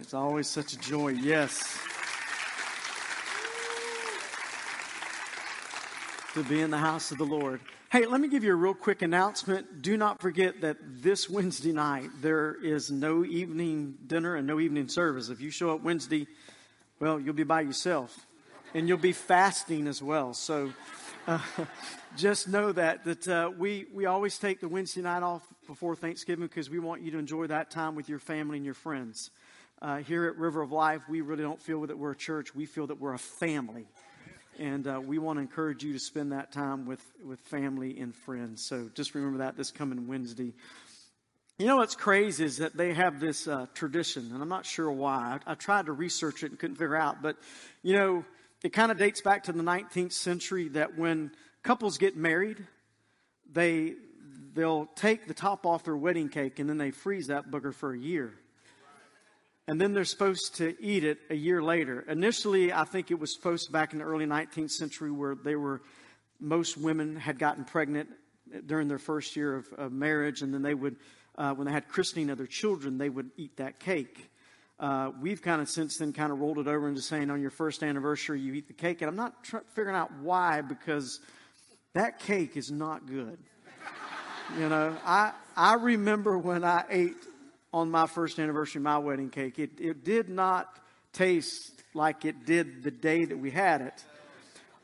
It's always such a joy. Yes. To be in the house of the Lord. Hey, let me give you a real quick announcement. Do not forget that this Wednesday night there is no evening dinner and no evening service. If you show up Wednesday, well, you'll be by yourself and you'll be fasting as well. So uh, just know that that uh, we we always take the Wednesday night off before Thanksgiving because we want you to enjoy that time with your family and your friends. Uh, here at River of Life, we really don't feel that we're a church. We feel that we're a family. And uh, we want to encourage you to spend that time with, with family and friends. So just remember that this coming Wednesday. You know what's crazy is that they have this uh, tradition, and I'm not sure why. I, I, tried to research it and couldn't figure out, but you know, it kind of dates back to the 19th century that when couples get married, they they'll take the top off their wedding cake and then they freeze that booger for a year and then they're supposed to eat it a year later. Initially, I think it was supposed back in the early 19th century where they were, most women had gotten pregnant during their first year of, of marriage, and then they would, uh, when they had christening of their children, they would eat that cake. Uh, we've kind of since then kind of rolled it over into saying on your first anniversary you eat the cake, and I'm not tr- figuring out why because that cake is not good. you know, I I remember when I ate on my first anniversary, my wedding cake. It, it did not taste like it did the day that we had it.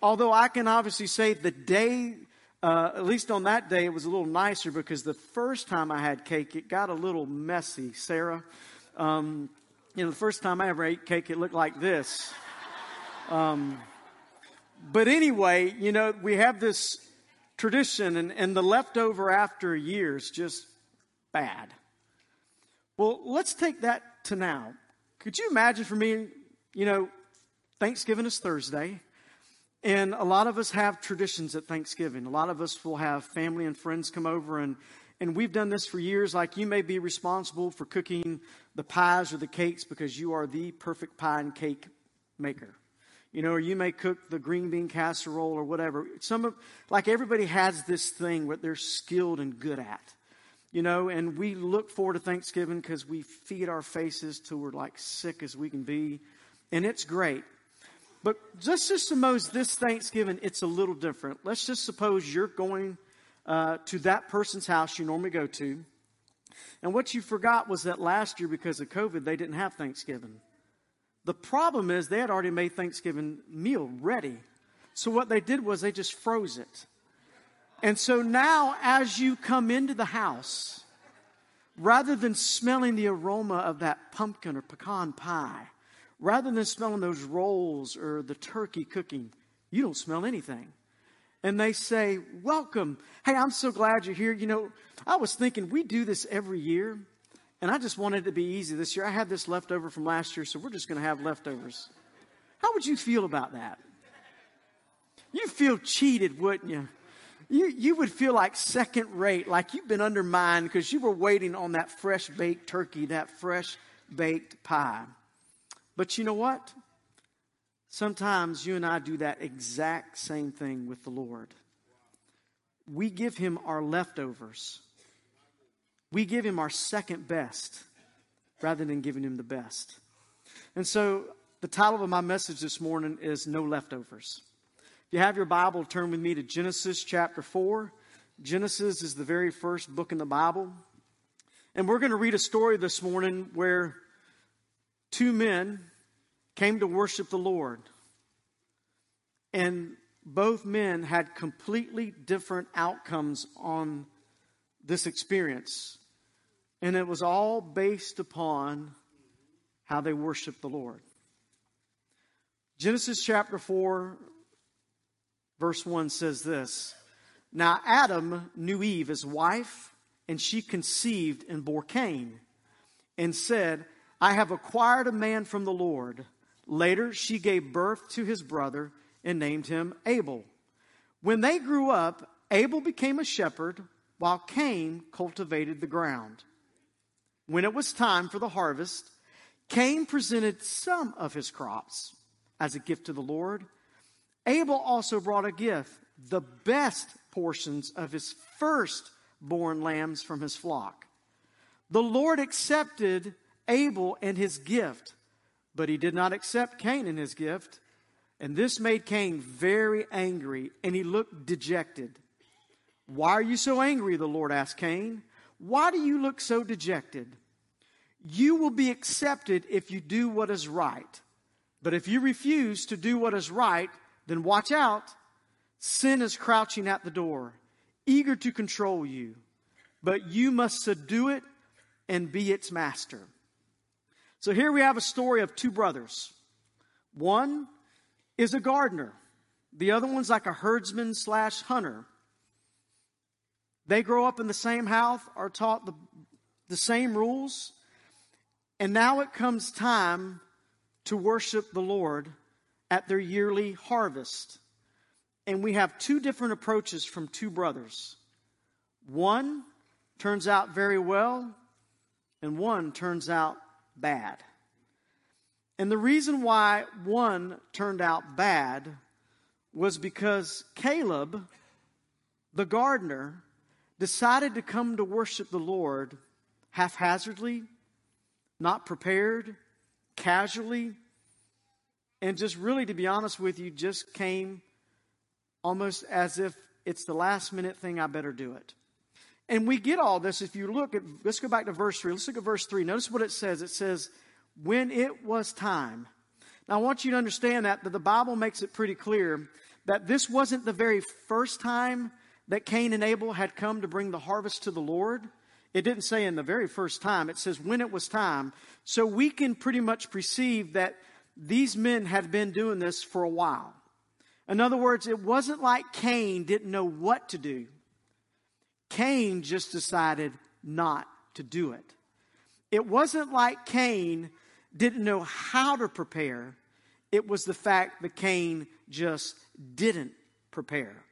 Although I can obviously say the day, uh, at least on that day, it was a little nicer because the first time I had cake, it got a little messy. Sarah, um, you know, the first time I ever ate cake, it looked like this. Um, but anyway, you know, we have this tradition, and, and the leftover after years just bad. Well, let's take that to now. Could you imagine for me, you know, Thanksgiving is Thursday, and a lot of us have traditions at Thanksgiving. A lot of us will have family and friends come over, and, and we've done this for years. Like you may be responsible for cooking the pies or the cakes because you are the perfect pie and cake maker. You know, or you may cook the green bean casserole or whatever. Some of, like everybody has this thing what they're skilled and good at you know, and we look forward to Thanksgiving because we feed our faces till we're like sick as we can be, and it's great. But just just suppose this Thanksgiving, it's a little different. Let's just suppose you're going uh, to that person's house you normally go to, and what you forgot was that last year, because of COVID, they didn't have Thanksgiving. The problem is they had already made Thanksgiving meal ready. So what they did was they just froze it. And so now, as you come into the house, rather than smelling the aroma of that pumpkin or pecan pie, rather than smelling those rolls or the turkey cooking, you don't smell anything. And they say, Welcome. Hey, I'm so glad you're here. You know, I was thinking we do this every year, and I just wanted it to be easy this year. I had this left over from last year, so we're just going to have leftovers. How would you feel about that? You feel cheated, wouldn't you? You, you would feel like second rate, like you've been undermined because you were waiting on that fresh baked turkey, that fresh baked pie. But you know what? Sometimes you and I do that exact same thing with the Lord. We give him our leftovers. We give him our second best rather than giving him the best. And so the title of my message this morning is No Leftovers you have your Bible, turn with me to Genesis chapter 4. Genesis is the very first book in the Bible. And we're going to read a story this morning where two men came to worship the Lord. And both men had completely different outcomes on this experience. And it was all based upon how they worshiped the Lord. Genesis chapter 4, Verse 1 says this Now Adam knew Eve, his wife, and she conceived and bore Cain, and said, I have acquired a man from the Lord. Later, she gave birth to his brother and named him Abel. When they grew up, Abel became a shepherd, while Cain cultivated the ground. When it was time for the harvest, Cain presented some of his crops as a gift to the Lord. Abel also brought a gift, the best portions of his firstborn lambs from his flock. The Lord accepted Abel and his gift, but he did not accept Cain and his gift. And this made Cain very angry, and he looked dejected. Why are you so angry? The Lord asked Cain. Why do you look so dejected? You will be accepted if you do what is right. But if you refuse to do what is right, then watch out. Sin is crouching at the door, eager to control you. But you must subdue it and be its master. So here we have a story of two brothers. One is a gardener. The other one's like a herdsman slash hunter. They grow up in the same house, are taught the, the same rules, and now it comes time to worship the Lord at their yearly harvest. And we have two different approaches from two brothers. One turns out very well, and one turns out bad. And the reason why one turned out bad was because Caleb, the gardener, decided to come to worship the Lord haphazardly, not prepared, casually, and just really, to be honest with you, just came almost as if it's the last minute thing, I better do it. And we get all this if you look at, let's go back to verse 3. Let's look at verse 3. Notice what it says. It says, when it was time. Now, I want you to understand that, that the Bible makes it pretty clear that this wasn't the very first time that Cain and Abel had come to bring the harvest to the Lord. It didn't say in the very first time, it says when it was time. So we can pretty much perceive that these men had been doing this for a while. In other words, it wasn't like Cain didn't know what to do. Cain just decided not to do it. It wasn't like Cain didn't know how to prepare. It was the fact that Cain just didn't prepare.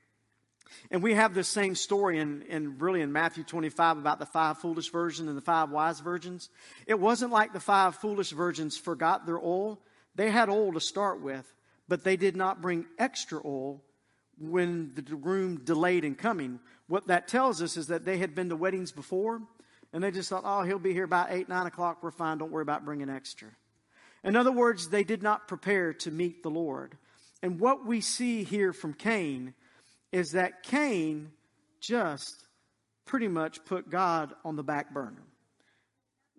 And we have the same story in, in really in Matthew 25 about the five foolish virgins and the five wise virgins. It wasn't like the five foolish virgins forgot their oil. They had oil to start with, but they did not bring extra oil when the groom delayed in coming. What that tells us is that they had been to weddings before, and they just thought, oh, he'll be here by 8, 9 o'clock. We're fine. Don't worry about bringing extra. In other words, they did not prepare to meet the Lord. And what we see here from Cain is that Cain just pretty much put God on the back burner.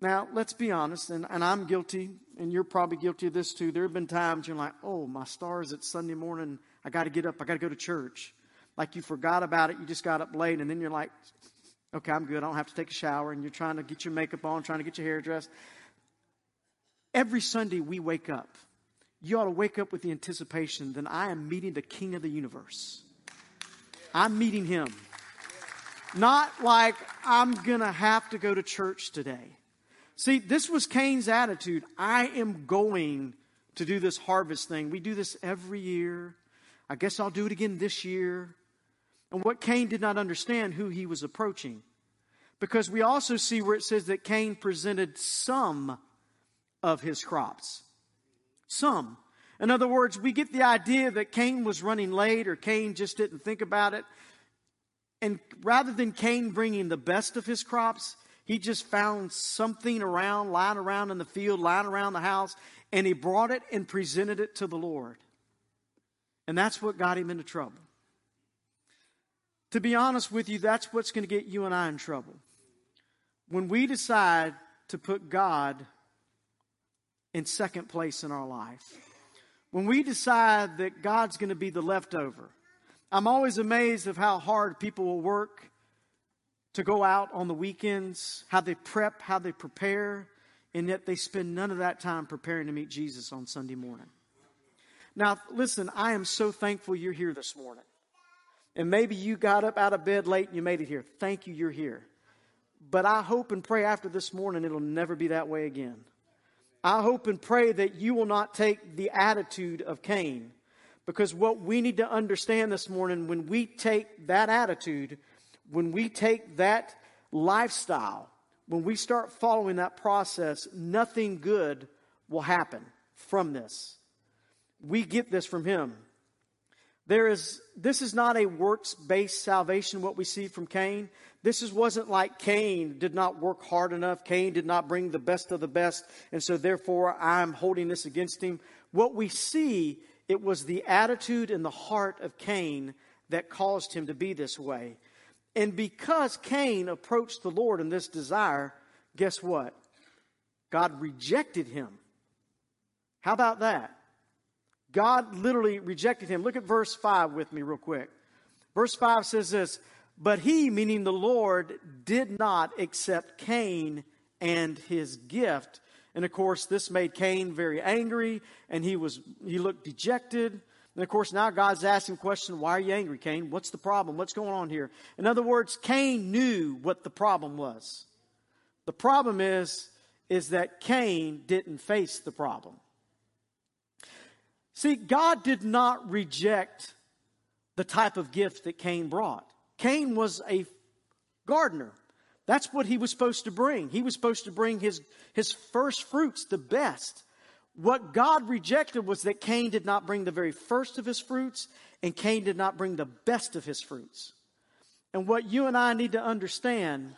Now, let's be honest, and, and I'm guilty, and you're probably guilty of this too. There have been times you're like, oh, my stars, it's Sunday morning. I got to get up. I got to go to church. Like you forgot about it. You just got up late, and then you're like, okay, I'm good. I don't have to take a shower. And you're trying to get your makeup on, trying to get your hair dressed. Every Sunday we wake up. You ought to wake up with the anticipation that I am meeting the King of the universe. I'm meeting him. Not like I'm going to have to go to church today. See, this was Cain's attitude. I am going to do this harvest thing. We do this every year. I guess I'll do it again this year. And what Cain did not understand who he was approaching. Because we also see where it says that Cain presented some of his crops. Some. In other words, we get the idea that Cain was running late or Cain just didn't think about it. And rather than Cain bringing the best of his crops, he just found something around, lying around in the field, lying around the house, and he brought it and presented it to the Lord. And that's what got him into trouble. To be honest with you, that's what's going to get you and I in trouble. When we decide to put God in second place in our life when we decide that God's going to be the leftover. I'm always amazed of how hard people will work to go out on the weekends, how they prep, how they prepare, and yet they spend none of that time preparing to meet Jesus on Sunday morning. Now, listen, I am so thankful you're here this morning. And maybe you got up out of bed late and you made it here. Thank you, you're here. But I hope and pray after this morning it'll never be that way again. I hope and pray that you will not take the attitude of Cain. Because what we need to understand this morning, when we take that attitude, when we take that lifestyle, when we start following that process, nothing good will happen from this. We get this from him. There is, this is not a works based salvation, what we see from Cain. This is, wasn't like Cain did not work hard enough. Cain did not bring the best of the best. And so therefore I'm holding this against him. What we see, it was the attitude and the heart of Cain that caused him to be this way. And because Cain approached the Lord in this desire, guess what? God rejected him. How about that? God literally rejected him. Look at verse 5 with me, real quick. Verse 5 says this But he, meaning the Lord, did not accept Cain and his gift. And of course, this made Cain very angry, and he was he looked dejected. And of course, now God's asking the question, why are you angry, Cain? What's the problem? What's going on here? In other words, Cain knew what the problem was. The problem is, is that Cain didn't face the problem. See, God did not reject the type of gift that Cain brought. Cain was a gardener. That's what he was supposed to bring. He was supposed to bring his, his first fruits, the best. What God rejected was that Cain did not bring the very first of his fruits, and Cain did not bring the best of his fruits. And what you and I need to understand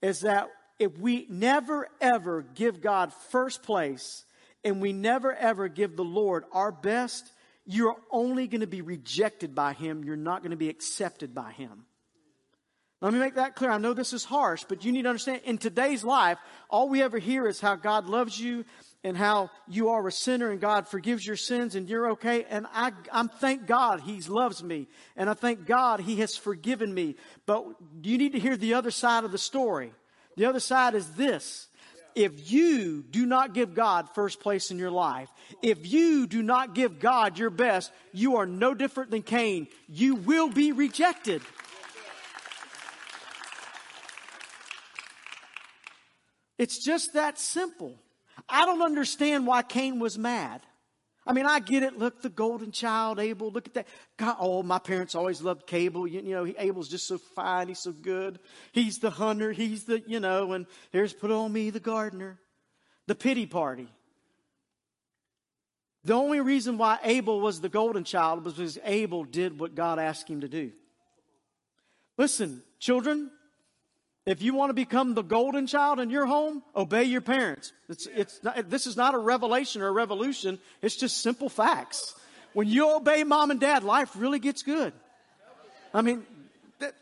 is that if we never ever give God first place and we never ever give the Lord our best, you're only going to be rejected by Him. You're not going to be accepted by Him. Let me make that clear. I know this is harsh, but you need to understand in today's life, all we ever hear is how God loves you and how you are a sinner and God forgives your sins and you're okay. And I, I'm thank God He loves me. And I thank God He has forgiven me. But you need to hear the other side of the story. The other side is this if you do not give God first place in your life, if you do not give God your best, you are no different than Cain. You will be rejected. It's just that simple. I don't understand why Cain was mad. I mean, I get it. Look, the golden child, Abel. Look at that. God, oh, my parents always loved Abel. You, you know, he, Abel's just so fine. He's so good. He's the hunter. He's the, you know, and here's put on me, the gardener. The pity party. The only reason why Abel was the golden child was because Abel did what God asked him to do. Listen, children, if you want to become the golden child in your home, obey your parents. It's, it's not, this is not a revelation or a revolution. It's just simple facts. When you obey mom and dad, life really gets good. I mean, that,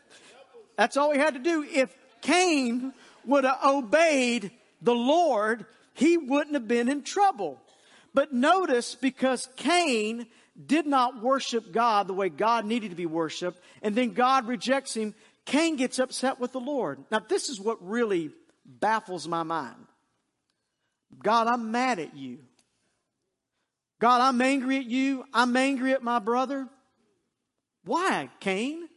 that's all he had to do. If Cain would have obeyed the Lord, he wouldn't have been in trouble. But notice, because Cain did not worship God the way God needed to be worshiped, and then God rejects him, Cain gets upset with the Lord. Now, this is what really baffles my mind. God, I'm mad at you. God, I'm angry at you. I'm angry at my brother. Why, Cain?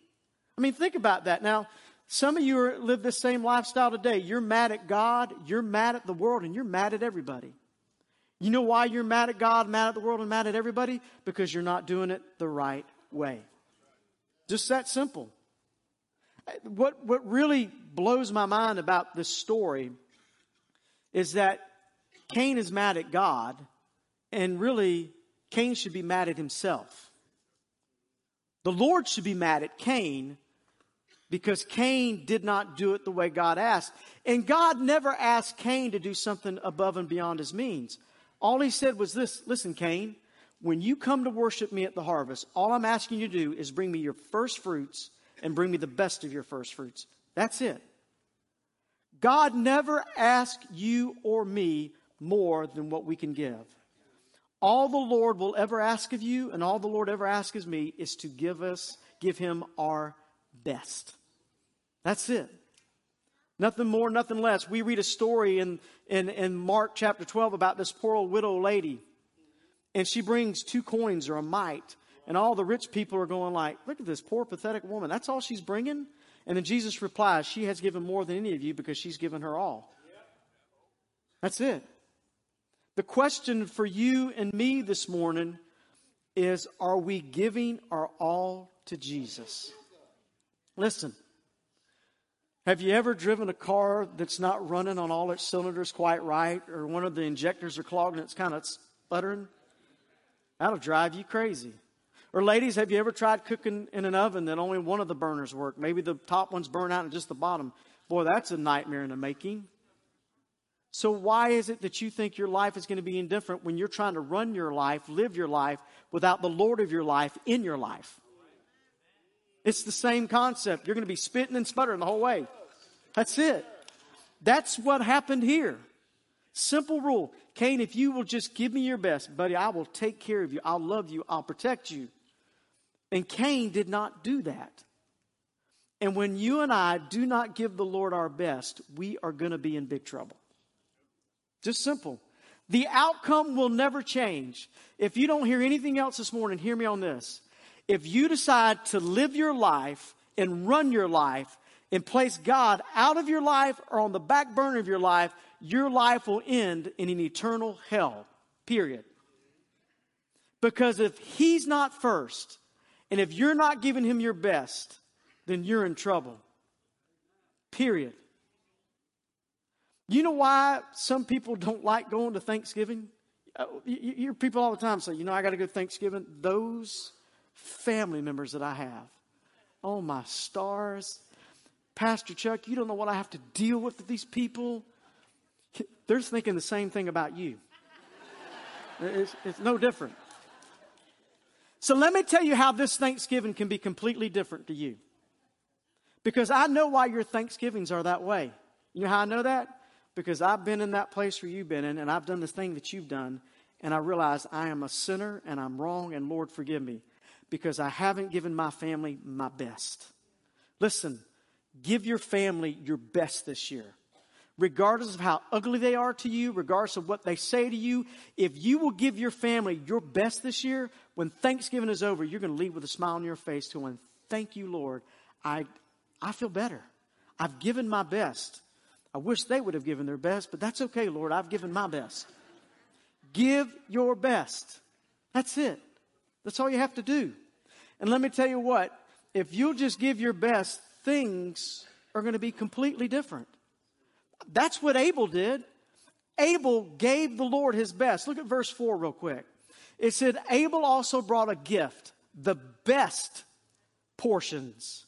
I mean, think about that. Now, some of you are, live this same lifestyle today. You're mad at God, you're mad at the world, and you're mad at everybody. You know why you're mad at God, mad at the world, and mad at everybody? Because you're not doing it the right way. Just that simple. What, what really blows my mind about this story is that Cain is mad at God, and really, Cain should be mad at himself. The Lord should be mad at Cain because Cain did not do it the way God asked. And God never asked Cain to do something above and beyond his means. All he said was this Listen, Cain, when you come to worship me at the harvest, all I'm asking you to do is bring me your first fruits and bring me the best of your first fruits. That's it. God never asks you or me more than what we can give. All the Lord will ever ask of you and all the Lord ever asks of me is to give us, give him our best. That's it. Nothing more, nothing less. We read a story in, in, in Mark chapter 12 about this poor old widow lady. And she brings two coins or a mite. And all the rich people are going like, look at this poor, pathetic woman. That's all she's bringing? And then Jesus replies, she has given more than any of you because she's given her all. That's it. The question for you and me this morning is, are we giving our all to Jesus? Listen. Have you ever driven a car that's not running on all its cylinders quite right, or one of the injectors are clogged and it's kind of sputtering? That'll drive you crazy. Or, ladies, have you ever tried cooking in an oven that only one of the burners work? Maybe the top one's burned out and just the bottom. Boy, that's a nightmare in the making. So, why is it that you think your life is going to be indifferent when you're trying to run your life, live your life, without the Lord of your life in your life? It's the same concept. You're going to be spitting and sputtering the whole way. That's it. That's what happened here. Simple rule. Cain, if you will just give me your best, buddy, I will take care of you. I'll love you. I'll protect you. And Cain did not do that. And when you and I do not give the Lord our best, we are going to be in big trouble. Just simple. The outcome will never change. If you don't hear anything else this morning, hear me on this. If you decide to live your life and run your life and place God out of your life or on the back burner of your life, your life will end in an eternal hell. Period. Because if He's not first, and if you're not giving him your best, then you're in trouble. Period. You know why some people don't like going to Thanksgiving? Uh, you hear people all the time say, you know, I got to go to Thanksgiving. Those family members that I have, oh my stars. Pastor Chuck, you don't know what I have to deal with with these people. They're thinking the same thing about you. It's, it's no different. So let me tell you how this Thanksgiving can be completely different to you. Because I know why your Thanksgivings are that way. You know how I know that? Because I've been in that place where you've been in, and I've done this thing that you've done, and I realize I am a sinner and I'm wrong, and Lord, forgive me. Because I haven't given my family my best. Listen, give your family your best this year regardless of how ugly they are to you, regardless of what they say to you, if you will give your family your best this year, when Thanksgiving is over, you're going to leave with a smile on your face to one, thank you, Lord. I, I feel better. I've given my best. I wish they would have given their best, but that's okay, Lord. I've given my best. Give your best. That's it. That's all you have to do. And let me tell you what, if you'll just give your best, things are going to be completely different. That's what Abel did. Abel gave the Lord his best. Look at verse 4 real quick. It said, Abel also brought a gift, the best portions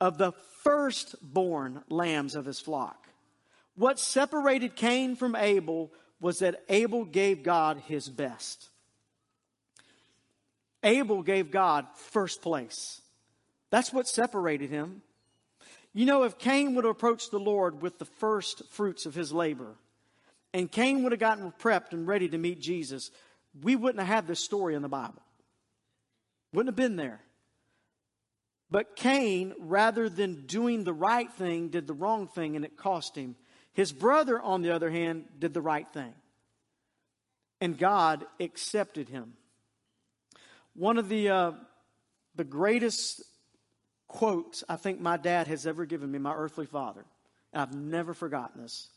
of the firstborn lambs of his flock. What separated Cain from Abel was that Abel gave God his best. Abel gave God first place. That's what separated him. You know, if Cain would have approached the Lord with the first fruits of his labor, and Cain would have gotten prepped and ready to meet Jesus, we wouldn't have had this story in the Bible. Wouldn't have been there. But Cain, rather than doing the right thing, did the wrong thing and it cost him. His brother, on the other hand, did the right thing. And God accepted him. One of the, uh, the greatest quotes I think my dad has ever given me, my earthly father. And I've never forgotten this.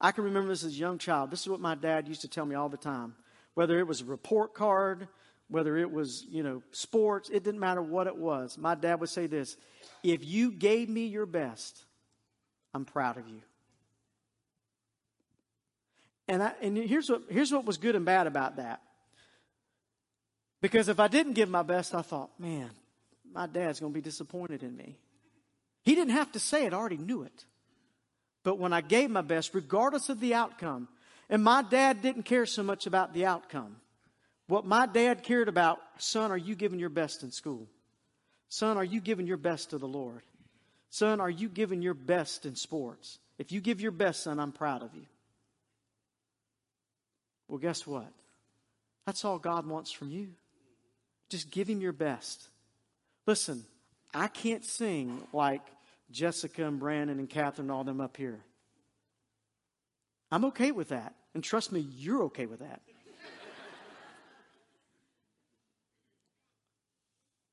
I can remember this as a young child. This is what my dad used to tell me all the time. Whether it was a report card, whether it was, you know, sports, it didn't matter what it was. My dad would say this If you gave me your best, I'm proud of you. And, I, and here's, what, here's what was good and bad about that. Because if I didn't give my best, I thought, man, my dad's going to be disappointed in me. He didn't have to say it, I already knew it. But when I gave my best, regardless of the outcome, and my dad didn't care so much about the outcome. What my dad cared about, son, are you giving your best in school? Son, are you giving your best to the Lord? Son, are you giving your best in sports? If you give your best, son, I'm proud of you. Well, guess what? That's all God wants from you. Just give him your best. Listen, I can't sing like Jessica and Brandon and Catherine and all them up here. I'm okay with that. And trust me, you're okay with that.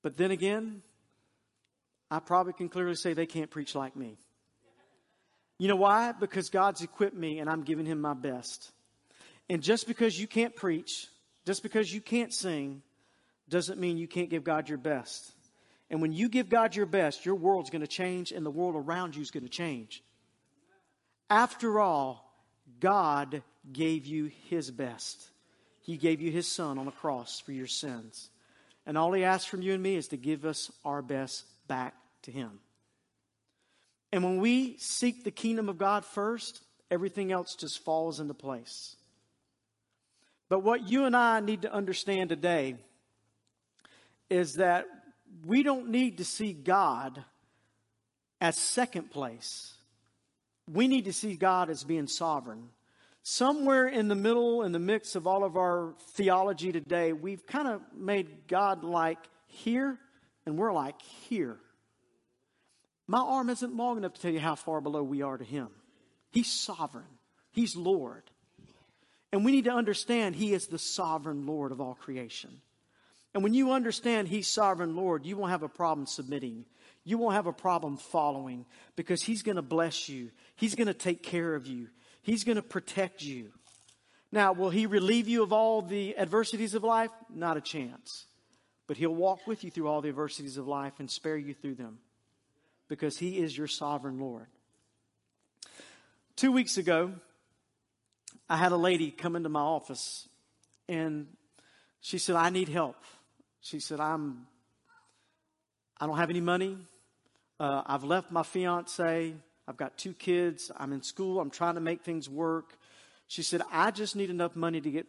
but then again, I probably can clearly say they can't preach like me. You know why? Because God's equipped me and I'm giving Him my best. And just because you can't preach, just because you can't sing, doesn't mean you can't give God your best. And when you give God your best, your world's going to change and the world around you is going to change. After all, God gave you his best. He gave you his son on the cross for your sins. And all He asks from you and me is to give us our best back to Him. And when we seek the kingdom of God first, everything else just falls into place. But what you and I need to understand today is that we don't need to see God as second place. We need to see God as being sovereign. Somewhere in the middle, in the mix of all of our theology today, we've kind of made God like here, and we're like here. My arm isn't long enough to tell you how far below we are to Him. He's sovereign, He's Lord. And we need to understand He is the sovereign Lord of all creation. And when you understand He's sovereign Lord, you won't have a problem submitting. You won't have a problem following because He's going to bless you. He's going to take care of you. He's going to protect you. Now, will He relieve you of all the adversities of life? Not a chance. But He'll walk with you through all the adversities of life and spare you through them because He is your sovereign Lord. Two weeks ago, I had a lady come into my office and she said, I need help. She said, I'm, I don't have any money. Uh, I've left my fiance. I've got two kids. I'm in school. I'm trying to make things work. She said, I just need enough money to get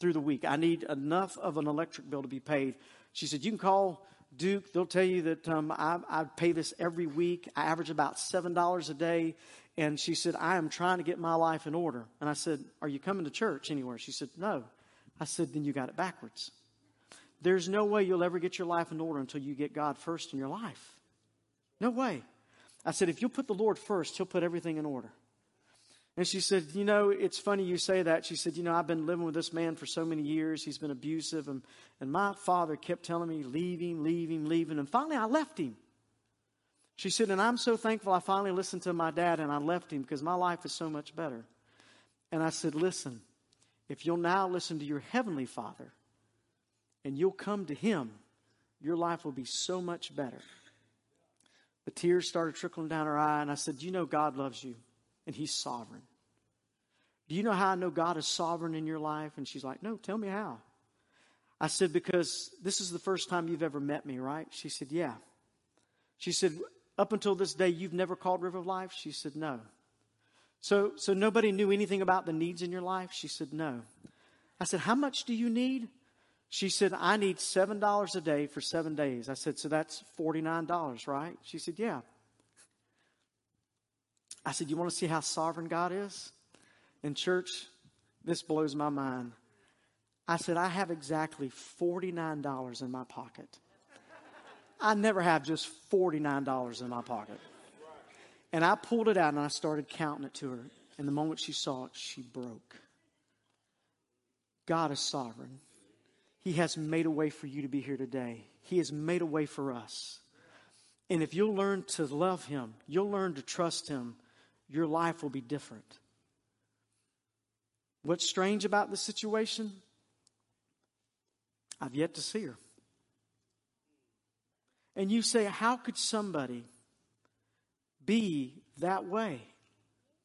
through the week. I need enough of an electric bill to be paid. She said, You can call Duke. They'll tell you that um, I, I pay this every week. I average about $7 a day. And she said, I am trying to get my life in order. And I said, Are you coming to church anywhere? She said, No. I said, Then you got it backwards. There's no way you'll ever get your life in order until you get God first in your life. No way. I said, If you'll put the Lord first, He'll put everything in order. And she said, You know, it's funny you say that. She said, You know, I've been living with this man for so many years. He's been abusive. And, and my father kept telling me, Leave him, leave him, leave him. And finally, I left him. She said, And I'm so thankful I finally listened to my dad and I left him because my life is so much better. And I said, Listen, if you'll now listen to your heavenly father and you'll come to him, your life will be so much better. The tears started trickling down her eye, and I said, You know, God loves you, and He's sovereign. Do you know how I know God is sovereign in your life? And she's like, No, tell me how. I said, Because this is the first time you've ever met me, right? She said, Yeah. She said, Up until this day, you've never called River of Life? She said, No. So, so nobody knew anything about the needs in your life? She said, No. I said, How much do you need? She said, I need $7 a day for seven days. I said, So that's $49, right? She said, Yeah. I said, You want to see how sovereign God is? In church, this blows my mind. I said, I have exactly $49 in my pocket. I never have just $49 in my pocket. And I pulled it out and I started counting it to her. And the moment she saw it, she broke. God is sovereign. He has made a way for you to be here today. He has made a way for us. And if you'll learn to love Him, you'll learn to trust Him, your life will be different. What's strange about the situation? I've yet to see her. And you say, How could somebody be that way?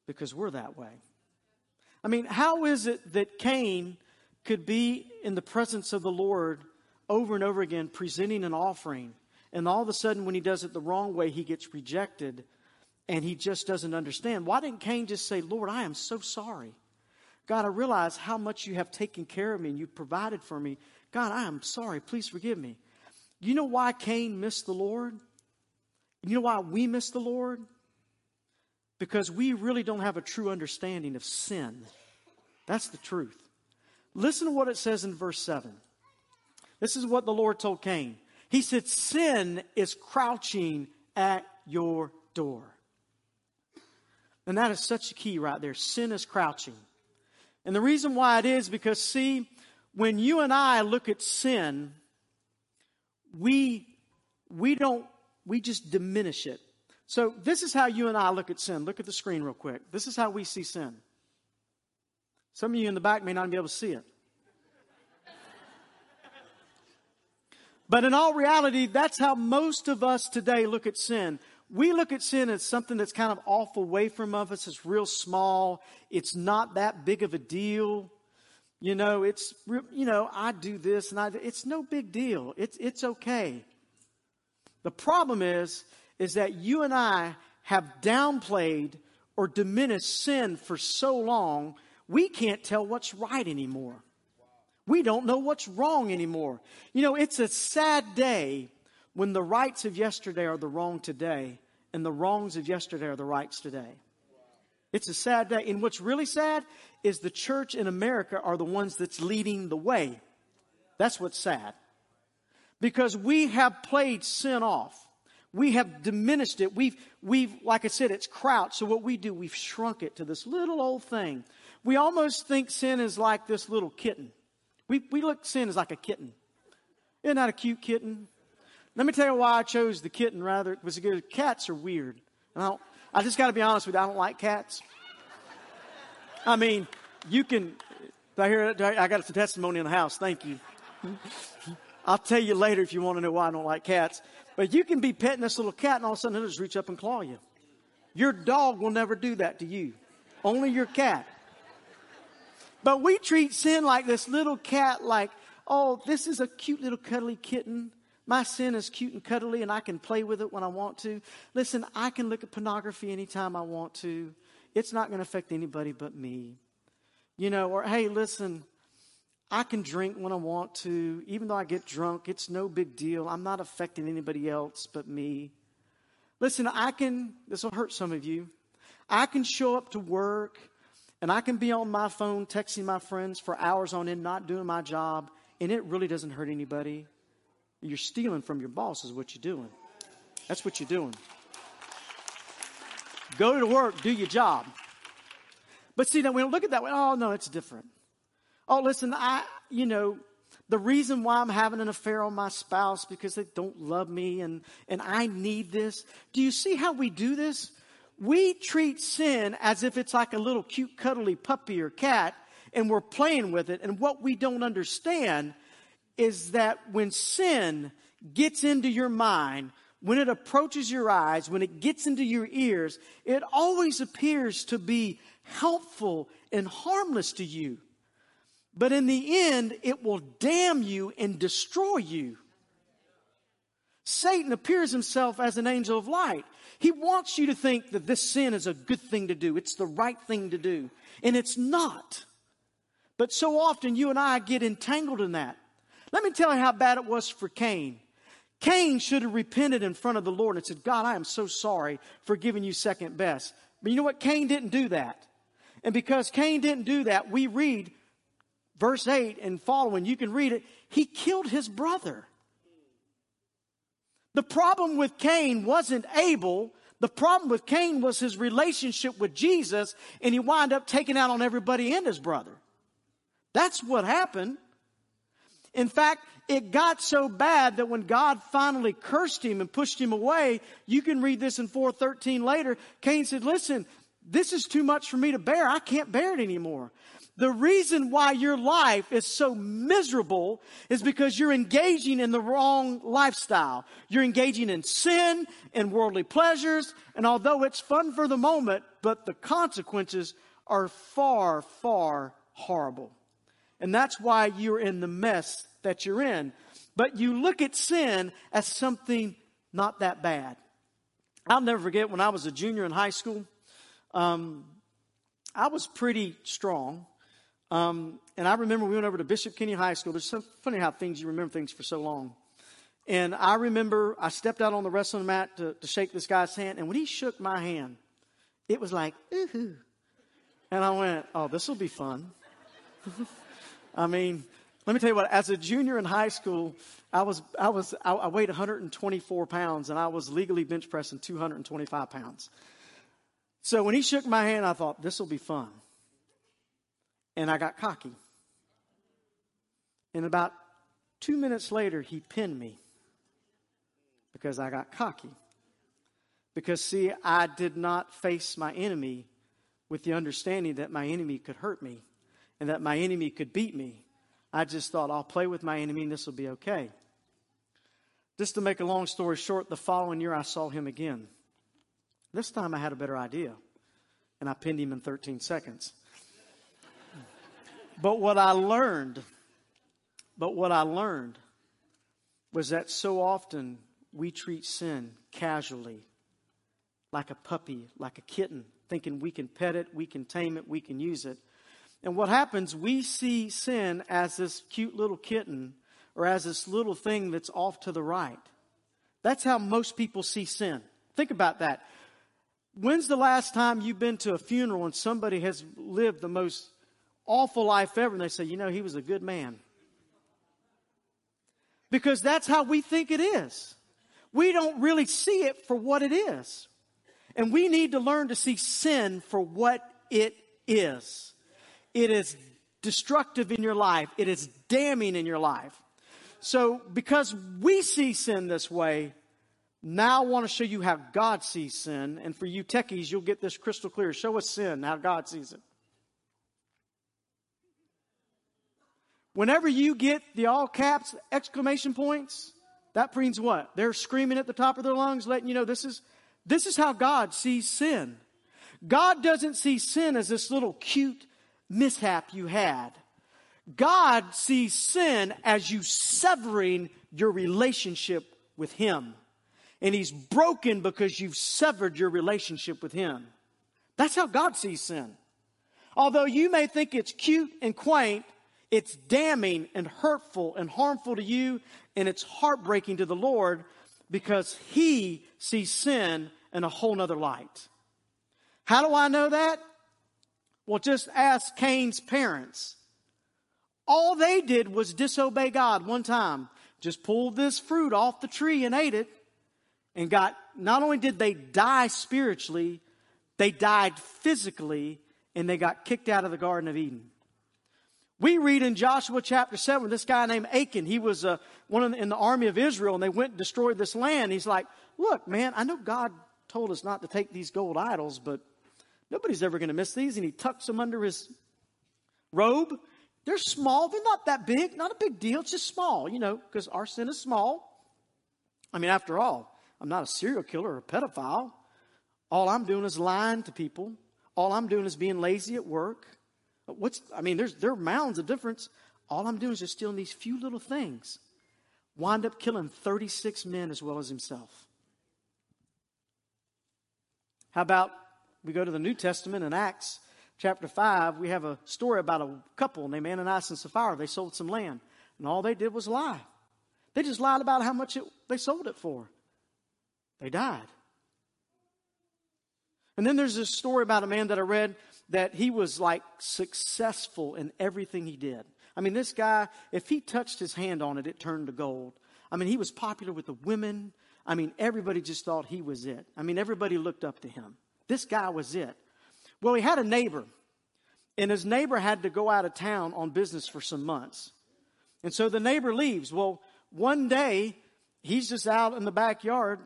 Because we're that way. I mean, how is it that Cain could be in the presence of the Lord over and over again, presenting an offering, and all of a sudden, when he does it the wrong way, he gets rejected and he just doesn't understand? Why didn't Cain just say, Lord, I am so sorry? God, I realize how much you have taken care of me and you've provided for me. God, I am sorry. Please forgive me. You know why Cain missed the Lord? You know why we miss the Lord? Because we really don't have a true understanding of sin. That's the truth. Listen to what it says in verse 7. This is what the Lord told Cain. He said, Sin is crouching at your door. And that is such a key right there. Sin is crouching. And the reason why it is because, see, when you and I look at sin, we, we don't, we just diminish it. So this is how you and I look at sin. Look at the screen real quick. This is how we see sin. Some of you in the back may not be able to see it. But in all reality, that's how most of us today look at sin. We look at sin as something that's kind of off away from us. It's real small. It's not that big of a deal. You know, it's, you know, I do this and I, it's no big deal. It's, it's okay. The problem is, is that you and I have downplayed or diminished sin for so long, we can't tell what's right anymore. We don't know what's wrong anymore. You know, it's a sad day when the rights of yesterday are the wrong today and the wrongs of yesterday are the rights today. It's a sad day. And what's really sad is the church in America are the ones that's leading the way. That's what's sad. Because we have played sin off. We have diminished it. We've, we've, like I said, it's crouched. So what we do, we've shrunk it to this little old thing. We almost think sin is like this little kitten. We, we look sin as like a kitten. Isn't that a cute kitten? Let me tell you why I chose the kitten rather. Was good? Cats are weird. And I, I just got to be honest with you. I don't like cats. I mean, you can. I hear. I got some testimony in the house. Thank you. I'll tell you later if you want to know why I don't like cats. But you can be petting this little cat, and all of a sudden it'll just reach up and claw you. Your dog will never do that to you. Only your cat. But we treat sin like this little cat, like, oh, this is a cute little cuddly kitten. My sin is cute and cuddly and I can play with it when I want to. Listen, I can look at pornography anytime I want to. It's not going to affect anybody but me. You know, or hey, listen, I can drink when I want to. Even though I get drunk, it's no big deal. I'm not affecting anybody else but me. Listen, I can, this will hurt some of you. I can show up to work and I can be on my phone texting my friends for hours on end, not doing my job, and it really doesn't hurt anybody. You're stealing from your boss, is what you're doing. That's what you're doing. Go to work, do your job. But see, now we don't look at that way. Oh, no, it's different. Oh, listen, I, you know, the reason why I'm having an affair on my spouse because they don't love me and, and I need this. Do you see how we do this? We treat sin as if it's like a little cute, cuddly puppy or cat, and we're playing with it. And what we don't understand is that when sin gets into your mind, when it approaches your eyes, when it gets into your ears, it always appears to be helpful and harmless to you. But in the end, it will damn you and destroy you. Satan appears himself as an angel of light. He wants you to think that this sin is a good thing to do. It's the right thing to do. And it's not. But so often you and I get entangled in that. Let me tell you how bad it was for Cain. Cain should have repented in front of the Lord and said, God, I am so sorry for giving you second best. But you know what? Cain didn't do that. And because Cain didn't do that, we read verse 8 and following, you can read it, he killed his brother. The problem with Cain wasn't Abel. The problem with Cain was his relationship with Jesus, and he wound up taking out on everybody and his brother. That's what happened. In fact, it got so bad that when God finally cursed him and pushed him away, you can read this in 413 later. Cain said, listen, this is too much for me to bear. I can't bear it anymore. The reason why your life is so miserable is because you're engaging in the wrong lifestyle. You're engaging in sin and worldly pleasures. And although it's fun for the moment, but the consequences are far, far horrible. And that's why you're in the mess that you're in. But you look at sin as something not that bad. I'll never forget when I was a junior in high school, um, I was pretty strong. Um, and I remember we went over to Bishop Kenny High School. There's so funny how things, you remember things for so long. And I remember I stepped out on the wrestling mat to, to shake this guy's hand. And when he shook my hand, it was like, ooh. And I went, oh, this will be fun. I mean, let me tell you what, as a junior in high school, I was, I was, I, I weighed 124 pounds and I was legally bench pressing 225 pounds. So when he shook my hand, I thought, this will be fun. And I got cocky. And about two minutes later, he pinned me because I got cocky. Because, see, I did not face my enemy with the understanding that my enemy could hurt me and that my enemy could beat me. I just thought, I'll play with my enemy and this will be okay. Just to make a long story short, the following year I saw him again. This time I had a better idea, and I pinned him in 13 seconds. But what I learned, but what I learned was that so often we treat sin casually, like a puppy, like a kitten, thinking we can pet it, we can tame it, we can use it. And what happens, we see sin as this cute little kitten or as this little thing that's off to the right. That's how most people see sin. Think about that. When's the last time you've been to a funeral and somebody has lived the most awful life ever and they say, you know, he was a good man? Because that's how we think it is. We don't really see it for what it is. And we need to learn to see sin for what it is. It is destructive in your life. It is damning in your life. So because we see sin this way, now I want to show you how God sees sin. And for you techies, you'll get this crystal clear. Show us sin, how God sees it. Whenever you get the all caps exclamation points, that means what? They're screaming at the top of their lungs, letting you know this is, this is how God sees sin. God doesn't see sin as this little cute mishap you had. God sees sin as you severing your relationship with Him. And He's broken because you've severed your relationship with Him. That's how God sees sin. Although you may think it's cute and quaint, it's damning and hurtful and harmful to you, and it's heartbreaking to the Lord because He sees sin in a whole nother light. How do I know that? Well, just ask Cain's parents. All they did was disobey God one time. Just pulled this fruit off the tree and ate it and got, not only did they die spiritually, they died physically and they got kicked out of the Garden of Eden. We read in Joshua chapter 7, this guy named Achan, he was uh, one in the, in the army of Israel and they went and destroyed this land. He's like, look, man, I know God told us not to take these gold idols, but nobody's ever going to miss these. And he tucks them under his robe they're small. They're not that big. Not a big deal. It's just small, you know, because our sin is small. I mean, after all, I'm not a serial killer or a pedophile. All I'm doing is lying to people. All I'm doing is being lazy at work. What's, I mean, there's, there are mounds of difference. All I'm doing is just stealing these few little things. Wind up killing 36 men as well as himself. How about we go to the New Testament in Acts chapter 5, we have a story about a couple named Ananias and Sapphira. They sold some land, and all they did was lie. They just lied about how much it, they sold it for. They died. And then there's this story about a man that I read that he was like successful in everything he did. I mean, this guy, if he touched his hand on it, it turned to gold. I mean, he was popular with the women. I mean, everybody just thought he was it. I mean, everybody looked up to him. This guy was it. Well, he had a neighbor, and his neighbor had to go out of town on business for some months. And so the neighbor leaves. Well, one day, he's just out in the backyard,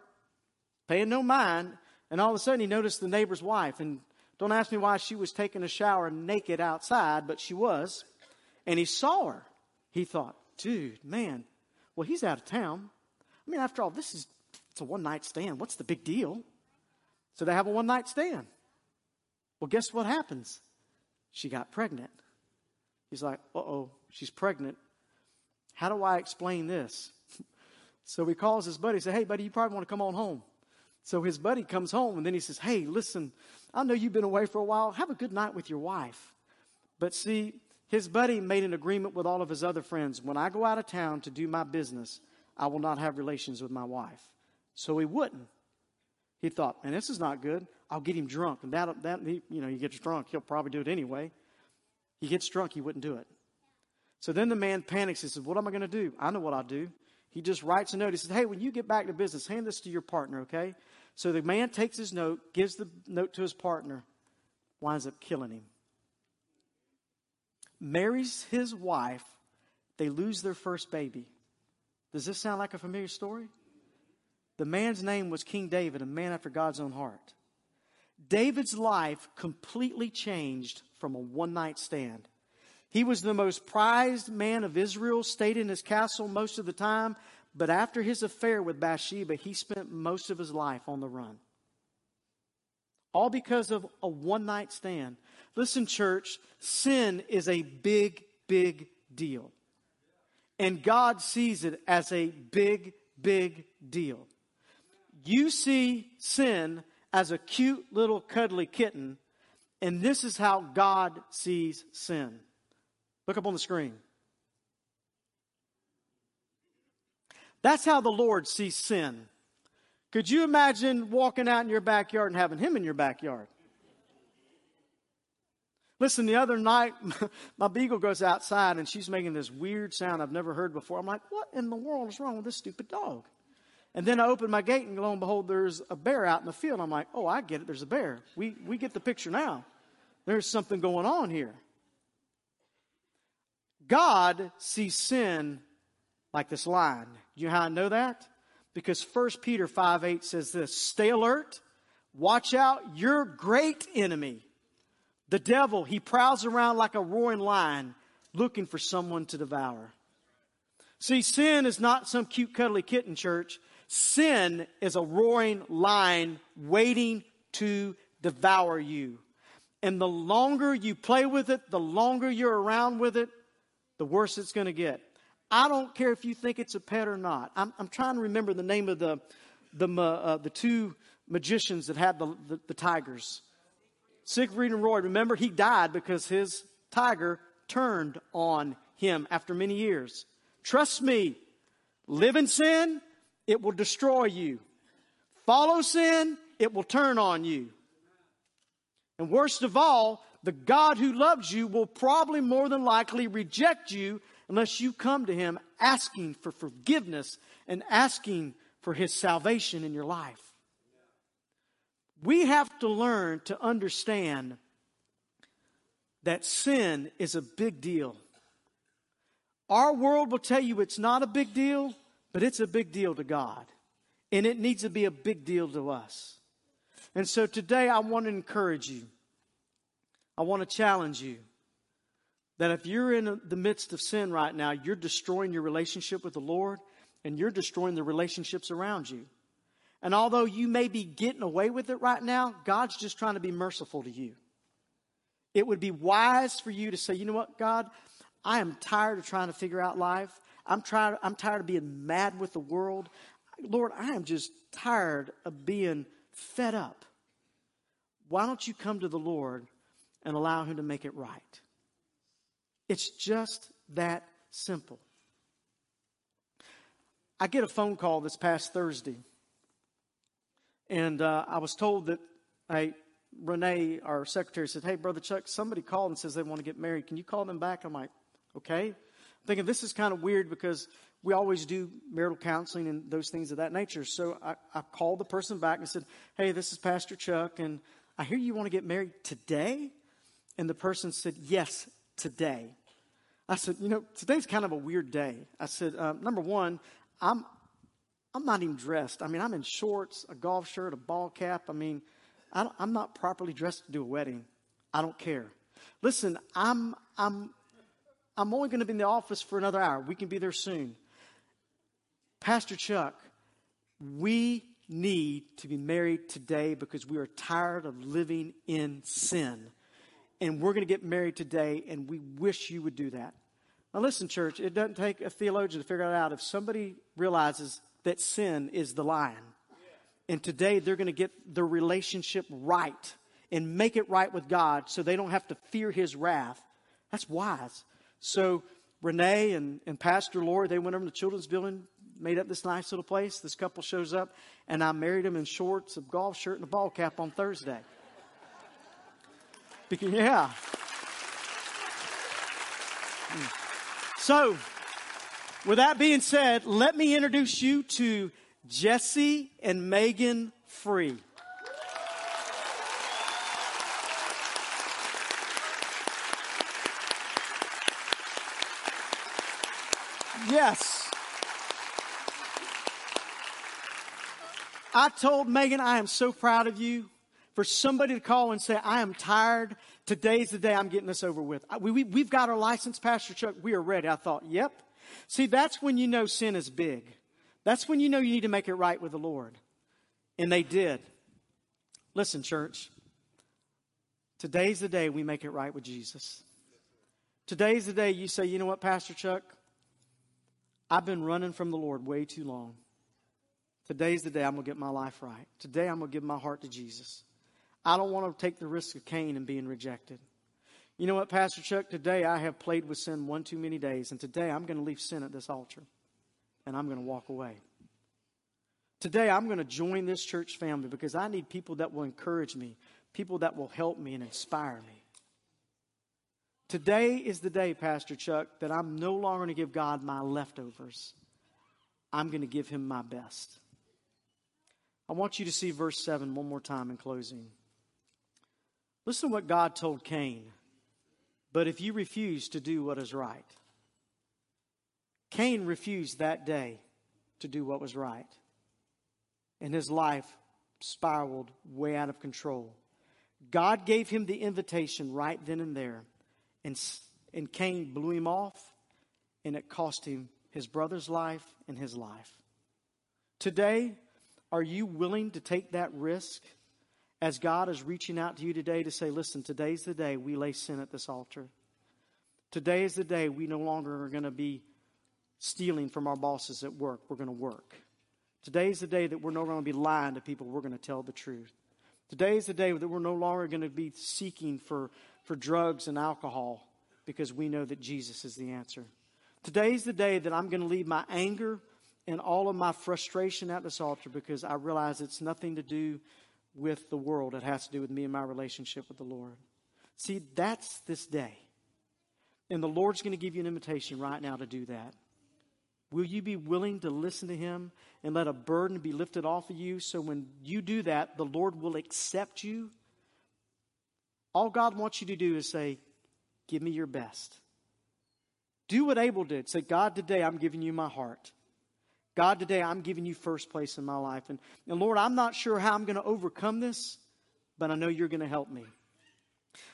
paying no mind, and all of a sudden he noticed the neighbor's wife. And don't ask me why she was taking a shower naked outside, but she was. And he saw her. He thought, dude, man, well, he's out of town. I mean, after all, this is it's a one night stand. What's the big deal? So they have a one night stand. Well, guess what happens? She got pregnant. He's like, uh oh, she's pregnant. How do I explain this? so he calls his buddy, says, Hey, buddy, you probably want to come on home. So his buddy comes home and then he says, Hey, listen, I know you've been away for a while. Have a good night with your wife. But see, his buddy made an agreement with all of his other friends. When I go out of town to do my business, I will not have relations with my wife. So he wouldn't. He thought, man, this is not good. I'll get him drunk. And that, that he, you know, he gets drunk. He'll probably do it anyway. He gets drunk. He wouldn't do it. So then the man panics. He says, what am I going to do? I know what I'll do. He just writes a note. He says, hey, when you get back to business, hand this to your partner, okay? So the man takes his note, gives the note to his partner, winds up killing him. Marries his wife. They lose their first baby. Does this sound like a familiar story? The man's name was King David, a man after God's own heart. David's life completely changed from a one night stand. He was the most prized man of Israel, stayed in his castle most of the time, but after his affair with Bathsheba, he spent most of his life on the run. All because of a one night stand. Listen, church, sin is a big, big deal. And God sees it as a big, big deal. You see sin as a cute little cuddly kitten, and this is how God sees sin. Look up on the screen. That's how the Lord sees sin. Could you imagine walking out in your backyard and having him in your backyard? Listen, the other night, my beagle goes outside and she's making this weird sound I've never heard before. I'm like, what in the world is wrong with this stupid dog? And then I open my gate and lo and behold, there's a bear out in the field. I'm like, oh, I get it. There's a bear. We, we get the picture now. There's something going on here. God sees sin like this lion. You know how I know that? Because 1 Peter 5 8 says this Stay alert, watch out, your great enemy, the devil, he prowls around like a roaring lion looking for someone to devour. See, sin is not some cute, cuddly kitten, church. Sin is a roaring lion waiting to devour you. And the longer you play with it, the longer you're around with it, the worse it's going to get. I don't care if you think it's a pet or not. I'm, I'm trying to remember the name of the, the, uh, the two magicians that had the, the, the tigers. Siegfried and Roy. Remember, he died because his tiger turned on him after many years. Trust me, live in sin, it will destroy you. Follow sin, it will turn on you. And worst of all, the God who loves you will probably more than likely reject you unless you come to Him asking for forgiveness and asking for His salvation in your life. We have to learn to understand that sin is a big deal. Our world will tell you it's not a big deal, but it's a big deal to God. And it needs to be a big deal to us. And so today I want to encourage you. I want to challenge you that if you're in the midst of sin right now, you're destroying your relationship with the Lord and you're destroying the relationships around you. And although you may be getting away with it right now, God's just trying to be merciful to you. It would be wise for you to say, you know what, God, I am tired of trying to figure out life. I'm, tired, I'm tired of being mad with the world. Lord, I am just tired of being fed up. Why don't you come to the Lord and allow Him to make it right? It's just that simple. I get a phone call this past Thursday, and uh, I was told that hey, Renee, our secretary, said, Hey, Brother Chuck, somebody called and says they want to get married. Can you call them back? I'm like, Okay I'm thinking this is kind of weird because we always do marital counseling and those things of that nature. So I, I called the person back and said, Hey, this is Pastor Chuck, and I hear you want to get married today? And the person said, Yes, today. I said, You know, today's kind of a weird day. I said, uh, Number one, I'm, I'm not even dressed. I mean, I'm in shorts, a golf shirt, a ball cap. I mean, I am not properly dressed to do a wedding. I don't care. Listen, I'm, I'm I'm only going to be in the office for another hour. We can be there soon. Pastor Chuck, we need to be married today because we are tired of living in sin. And we're going to get married today, and we wish you would do that. Now, listen, church, it doesn't take a theologian to figure it out. If somebody realizes that sin is the lion, and today they're going to get their relationship right and make it right with God so they don't have to fear his wrath, that's wise. So Renee and, and Pastor Lori, they went over to the children's building, made up this nice little place. This couple shows up, and I married them in shorts, a golf shirt, and a ball cap on Thursday. Yeah. Hmm. So, with that being said, let me introduce you to Jesse and Megan Free. Yes. I told Megan, I am so proud of you for somebody to call and say, I am tired. Today's the day I'm getting this over with. We, we, we've got our license, Pastor Chuck. We are ready. I thought, yep. See, that's when you know sin is big. That's when you know you need to make it right with the Lord. And they did. Listen, church. Today's the day we make it right with Jesus. Today's the day you say, you know what, Pastor Chuck? I've been running from the Lord way too long. Today's the day I'm going to get my life right. Today I'm going to give my heart to Jesus. I don't want to take the risk of Cain and being rejected. You know what, Pastor Chuck? Today I have played with sin one too many days, and today I'm going to leave sin at this altar and I'm going to walk away. Today I'm going to join this church family because I need people that will encourage me, people that will help me and inspire me. Today is the day, Pastor Chuck, that I'm no longer going to give God my leftovers. I'm going to give him my best. I want you to see verse 7 one more time in closing. Listen to what God told Cain. But if you refuse to do what is right, Cain refused that day to do what was right. And his life spiraled way out of control. God gave him the invitation right then and there. And, and Cain blew him off, and it cost him his brother's life and his life. Today, are you willing to take that risk as God is reaching out to you today to say, listen, today's the day we lay sin at this altar? Today is the day we no longer are going to be stealing from our bosses at work. We're going to work. Today is the day that we're no longer going to be lying to people. We're going to tell the truth. Today is the day that we're no longer going to be seeking for, for drugs and alcohol because we know that Jesus is the answer. Today is the day that I'm going to leave my anger and all of my frustration at this altar because I realize it's nothing to do with the world. It has to do with me and my relationship with the Lord. See, that's this day. And the Lord's going to give you an invitation right now to do that. Will you be willing to listen to Him and let a burden be lifted off of you so when you do that, the Lord will accept you? All God wants you to do is say, Give me your best. Do what Abel did. Say, God, today I'm giving you my heart. God, today I'm giving you first place in my life. And, and Lord, I'm not sure how I'm going to overcome this, but I know you're going to help me.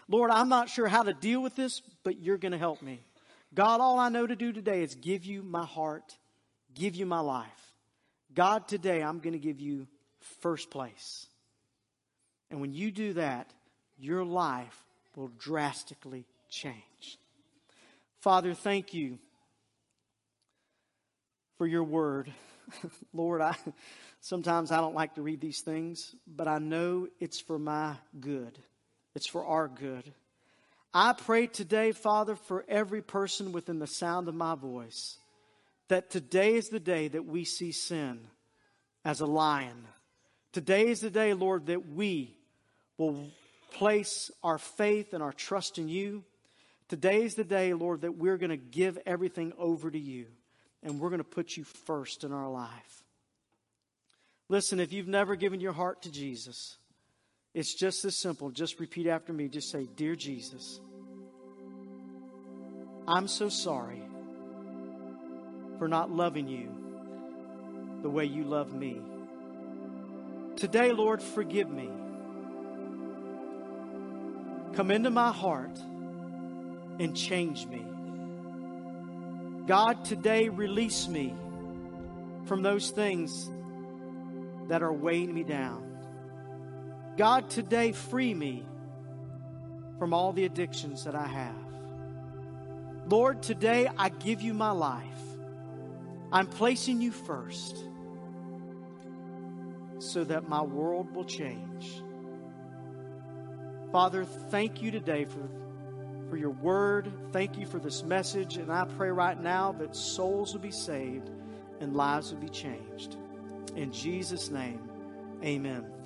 Lord, I'm not sure how to deal with this, but you're going to help me. God, all I know to do today is give you my heart, give you my life. God, today I'm going to give you first place. And when you do that, your life will drastically change. Father, thank you for your word. Lord, I sometimes I don't like to read these things, but I know it's for my good. It's for our good. I pray today, Father, for every person within the sound of my voice, that today is the day that we see sin as a lion. Today is the day, Lord, that we will place our faith and our trust in you. Today is the day, Lord, that we're going to give everything over to you and we're going to put you first in our life. Listen, if you've never given your heart to Jesus, it's just this simple. Just repeat after me. Just say, Dear Jesus, I'm so sorry for not loving you the way you love me. Today, Lord, forgive me. Come into my heart and change me. God, today release me from those things that are weighing me down. God, today free me from all the addictions that I have. Lord, today I give you my life. I'm placing you first so that my world will change. Father, thank you today for for your word. Thank you for this message. And I pray right now that souls will be saved and lives will be changed. In Jesus' name, amen.